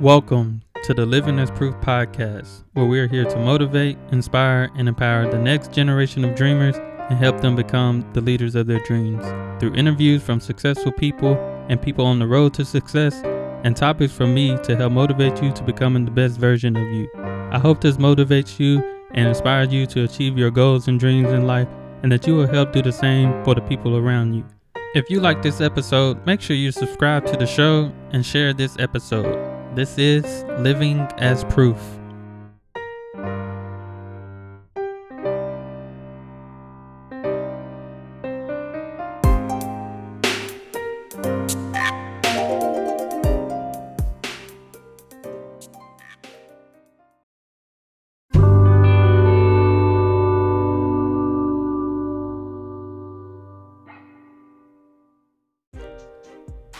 Welcome to the Living as Proof podcast, where we are here to motivate, inspire, and empower the next generation of dreamers and help them become the leaders of their dreams through interviews from successful people and people on the road to success, and topics from me to help motivate you to becoming the best version of you. I hope this motivates you and inspires you to achieve your goals and dreams in life, and that you will help do the same for the people around you. If you like this episode, make sure you subscribe to the show and share this episode. This is Living as Proof.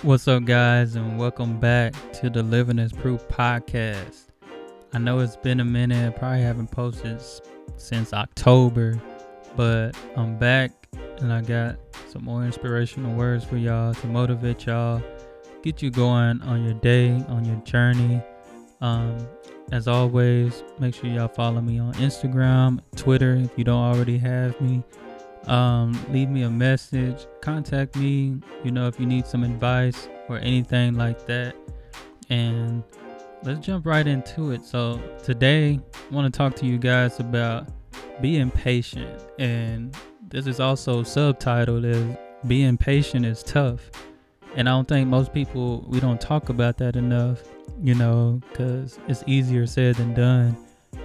What's up, guys, and welcome back to the Living as Proof podcast. I know it's been a minute, probably haven't posted since October, but I'm back and I got some more inspirational words for y'all to motivate y'all, get you going on your day, on your journey. Um, as always, make sure y'all follow me on Instagram, Twitter if you don't already have me um, leave me a message, contact me, you know, if you need some advice or anything like that. And let's jump right into it. So, today, I want to talk to you guys about being patient. And this is also subtitled as Being Patient is Tough. And I don't think most people, we don't talk about that enough, you know, because it's easier said than done.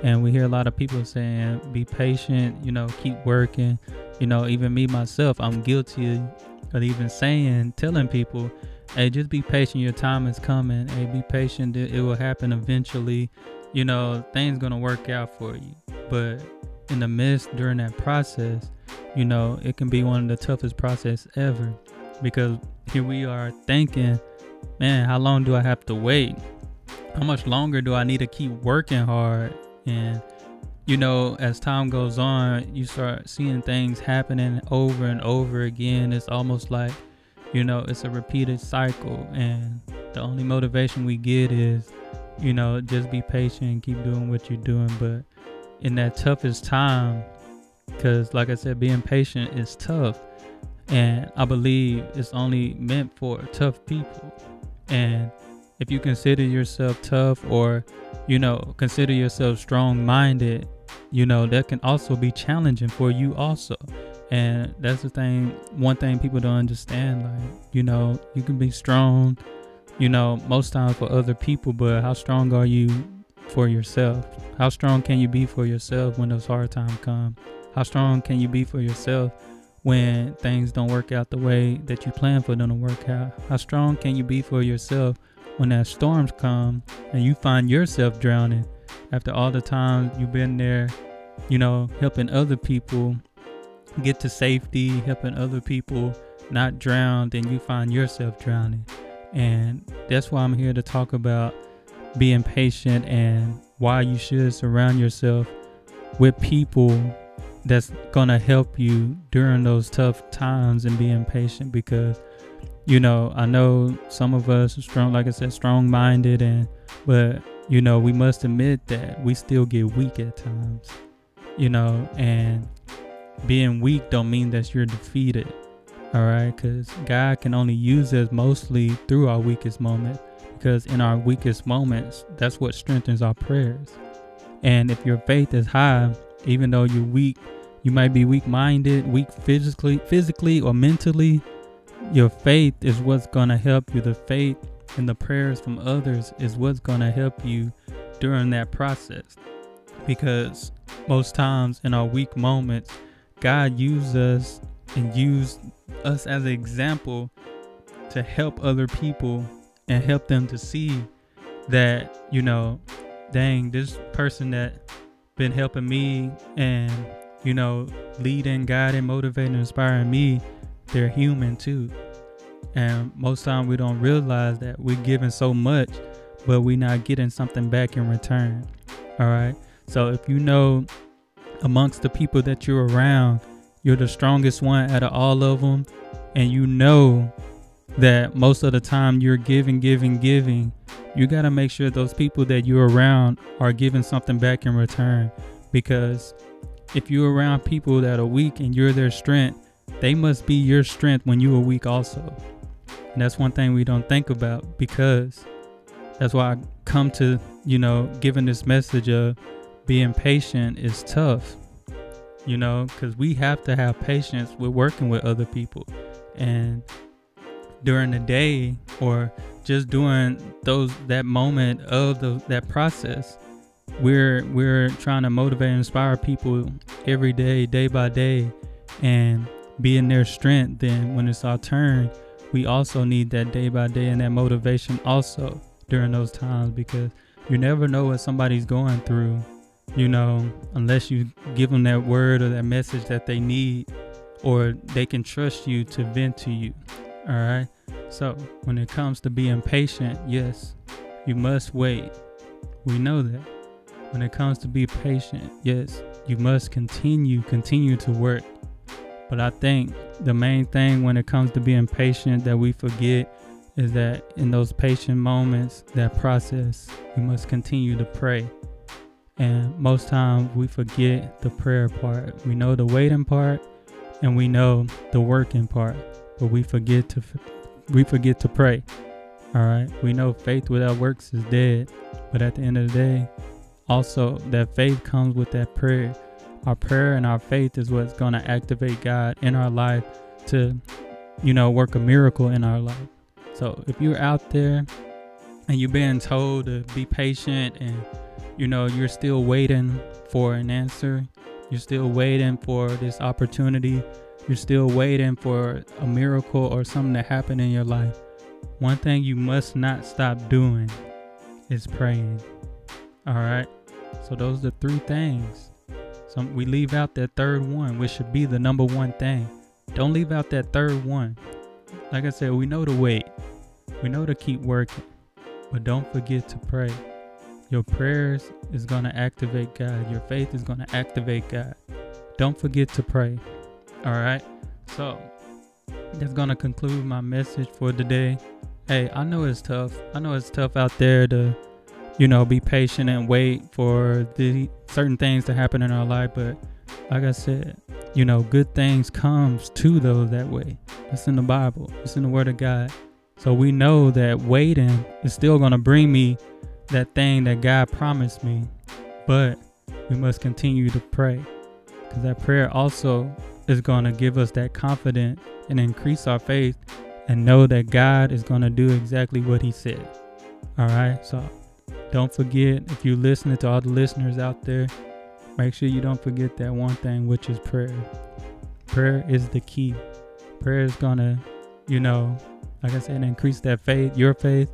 And we hear a lot of people saying, be patient, you know, keep working you know, even me myself, I'm guilty of even saying, telling people, hey, just be patient. Your time is coming. Hey, be patient. It, it will happen eventually. You know, things gonna work out for you. But in the midst during that process, you know, it can be one of the toughest process ever because here we are thinking, man, how long do I have to wait? How much longer do I need to keep working hard? And you know, as time goes on, you start seeing things happening over and over again. It's almost like, you know, it's a repeated cycle. And the only motivation we get is, you know, just be patient and keep doing what you're doing. But in that toughest time, because like I said, being patient is tough. And I believe it's only meant for tough people. And if you consider yourself tough or, you know, consider yourself strong minded, you know that can also be challenging for you also. And that's the thing one thing people don't understand like you know you can be strong you know most times for other people but how strong are you for yourself? How strong can you be for yourself when those hard times come? How strong can you be for yourself when things don't work out the way that you plan for them to work out? How strong can you be for yourself when that storms come and you find yourself drowning after all the time you've been there, you know, helping other people get to safety, helping other people not drown, then you find yourself drowning. And that's why I'm here to talk about being patient and why you should surround yourself with people that's going to help you during those tough times and being patient because you know i know some of us are strong like i said strong minded and but you know, we must admit that we still get weak at times, you know, and being weak don't mean that you're defeated. All right, because God can only use us mostly through our weakest moment, because in our weakest moments, that's what strengthens our prayers. And if your faith is high, even though you're weak, you might be weak-minded, weak physically, physically or mentally. Your faith is what's gonna help you. The faith and the prayers from others is what's going to help you during that process. Because most times in our weak moments, God used us and used us as an example to help other people and help them to see that, you know, dang, this person that been helping me and, you know, leading, guiding, motivating, inspiring me, they're human too. And most time we don't realize that we're giving so much, but we're not getting something back in return. All right. So if you know amongst the people that you're around, you're the strongest one out of all of them, and you know that most of the time you're giving, giving, giving, you got to make sure those people that you're around are giving something back in return. Because if you're around people that are weak and you're their strength, they must be your strength when you are weak also. And that's one thing we don't think about because that's why I come to, you know, giving this message of being patient is tough, you know, because we have to have patience with working with other people. And during the day or just during those that moment of the, that process, we're we're trying to motivate and inspire people every day, day by day, and being their strength. Then when it's our turn, we also need that day by day and that motivation also during those times because you never know what somebody's going through, you know, unless you give them that word or that message that they need or they can trust you to vent to you. All right. So when it comes to being patient, yes, you must wait. We know that. When it comes to be patient, yes, you must continue, continue to work. But I think the main thing when it comes to being patient that we forget is that in those patient moments, that process, we must continue to pray. And most times we forget the prayer part. We know the waiting part and we know the working part, but we forget to we forget to pray. All right? We know faith without works is dead, but at the end of the day, also that faith comes with that prayer. Our prayer and our faith is what's going to activate God in our life to you know work a miracle in our life. So if you're out there and you're being told to be patient and you know you're still waiting for an answer, you're still waiting for this opportunity, you're still waiting for a miracle or something to happen in your life. One thing you must not stop doing is praying. All right? So those are the three things. So we leave out that third one, which should be the number one thing. Don't leave out that third one. Like I said, we know to wait. We know to keep working, but don't forget to pray. Your prayers is going to activate God. Your faith is going to activate God. Don't forget to pray. All right. So that's going to conclude my message for today. Hey, I know it's tough. I know it's tough out there to, you know, be patient and wait for the certain things to happen in our life. But like I said, you know, good things comes to those that way. It's in the Bible. It's in the Word of God. So we know that waiting is still to bring me that thing that God promised me. But we must continue to pray because that prayer also is to give us that confidence and increase our faith and know that God is to do exactly what He said. All right. So don't forget, if you're listening to all the listeners out there, make sure you don't forget that one thing, which is prayer. Prayer is the key. Prayer is going to, you know, like I said, increase that faith, your faith.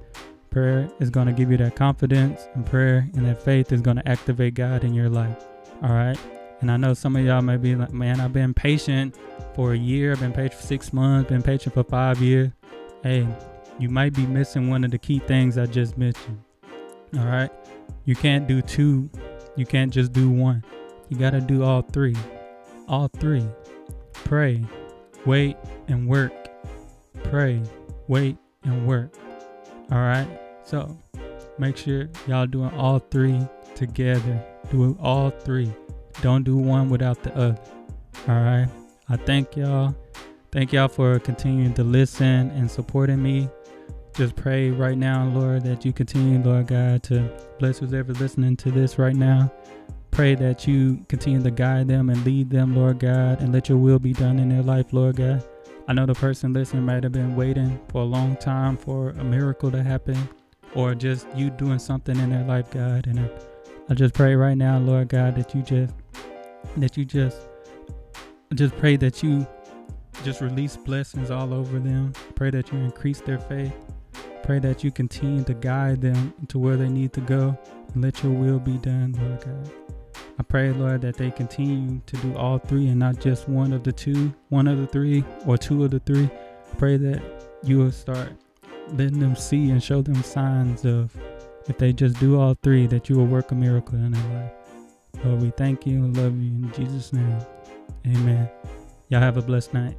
Prayer is going to give you that confidence, and prayer and that faith is going to activate God in your life. All right. And I know some of y'all may be like, man, I've been patient for a year, I've been patient for six months, been patient for five years. Hey, you might be missing one of the key things I just mentioned. All right. You can't do two, you can't just do one. You got to do all three. All three. Pray, wait, and work. Pray, wait, and work. All right. So make sure y'all doing all three together. Do all three. Don't do one without the other. All right. I thank y'all. Thank y'all for continuing to listen and supporting me. Just pray right now, Lord, that you continue, Lord God, to bless who's ever listening to this right now. Pray that you continue to guide them and lead them, Lord God, and let your will be done in their life, Lord God. I know the person listening might have been waiting for a long time for a miracle to happen or just you doing something in their life, God. And I, I just pray right now, Lord God, that you just, that you just, just pray that you just release blessings all over them. Pray that you increase their faith. Pray that you continue to guide them to where they need to go and let your will be done, Lord God. I pray, Lord, that they continue to do all three and not just one of the two, one of the three, or two of the three. I pray that you will start letting them see and show them signs of if they just do all three, that you will work a miracle in their life. Lord, we thank you and love you in Jesus' name. Amen. Y'all have a blessed night.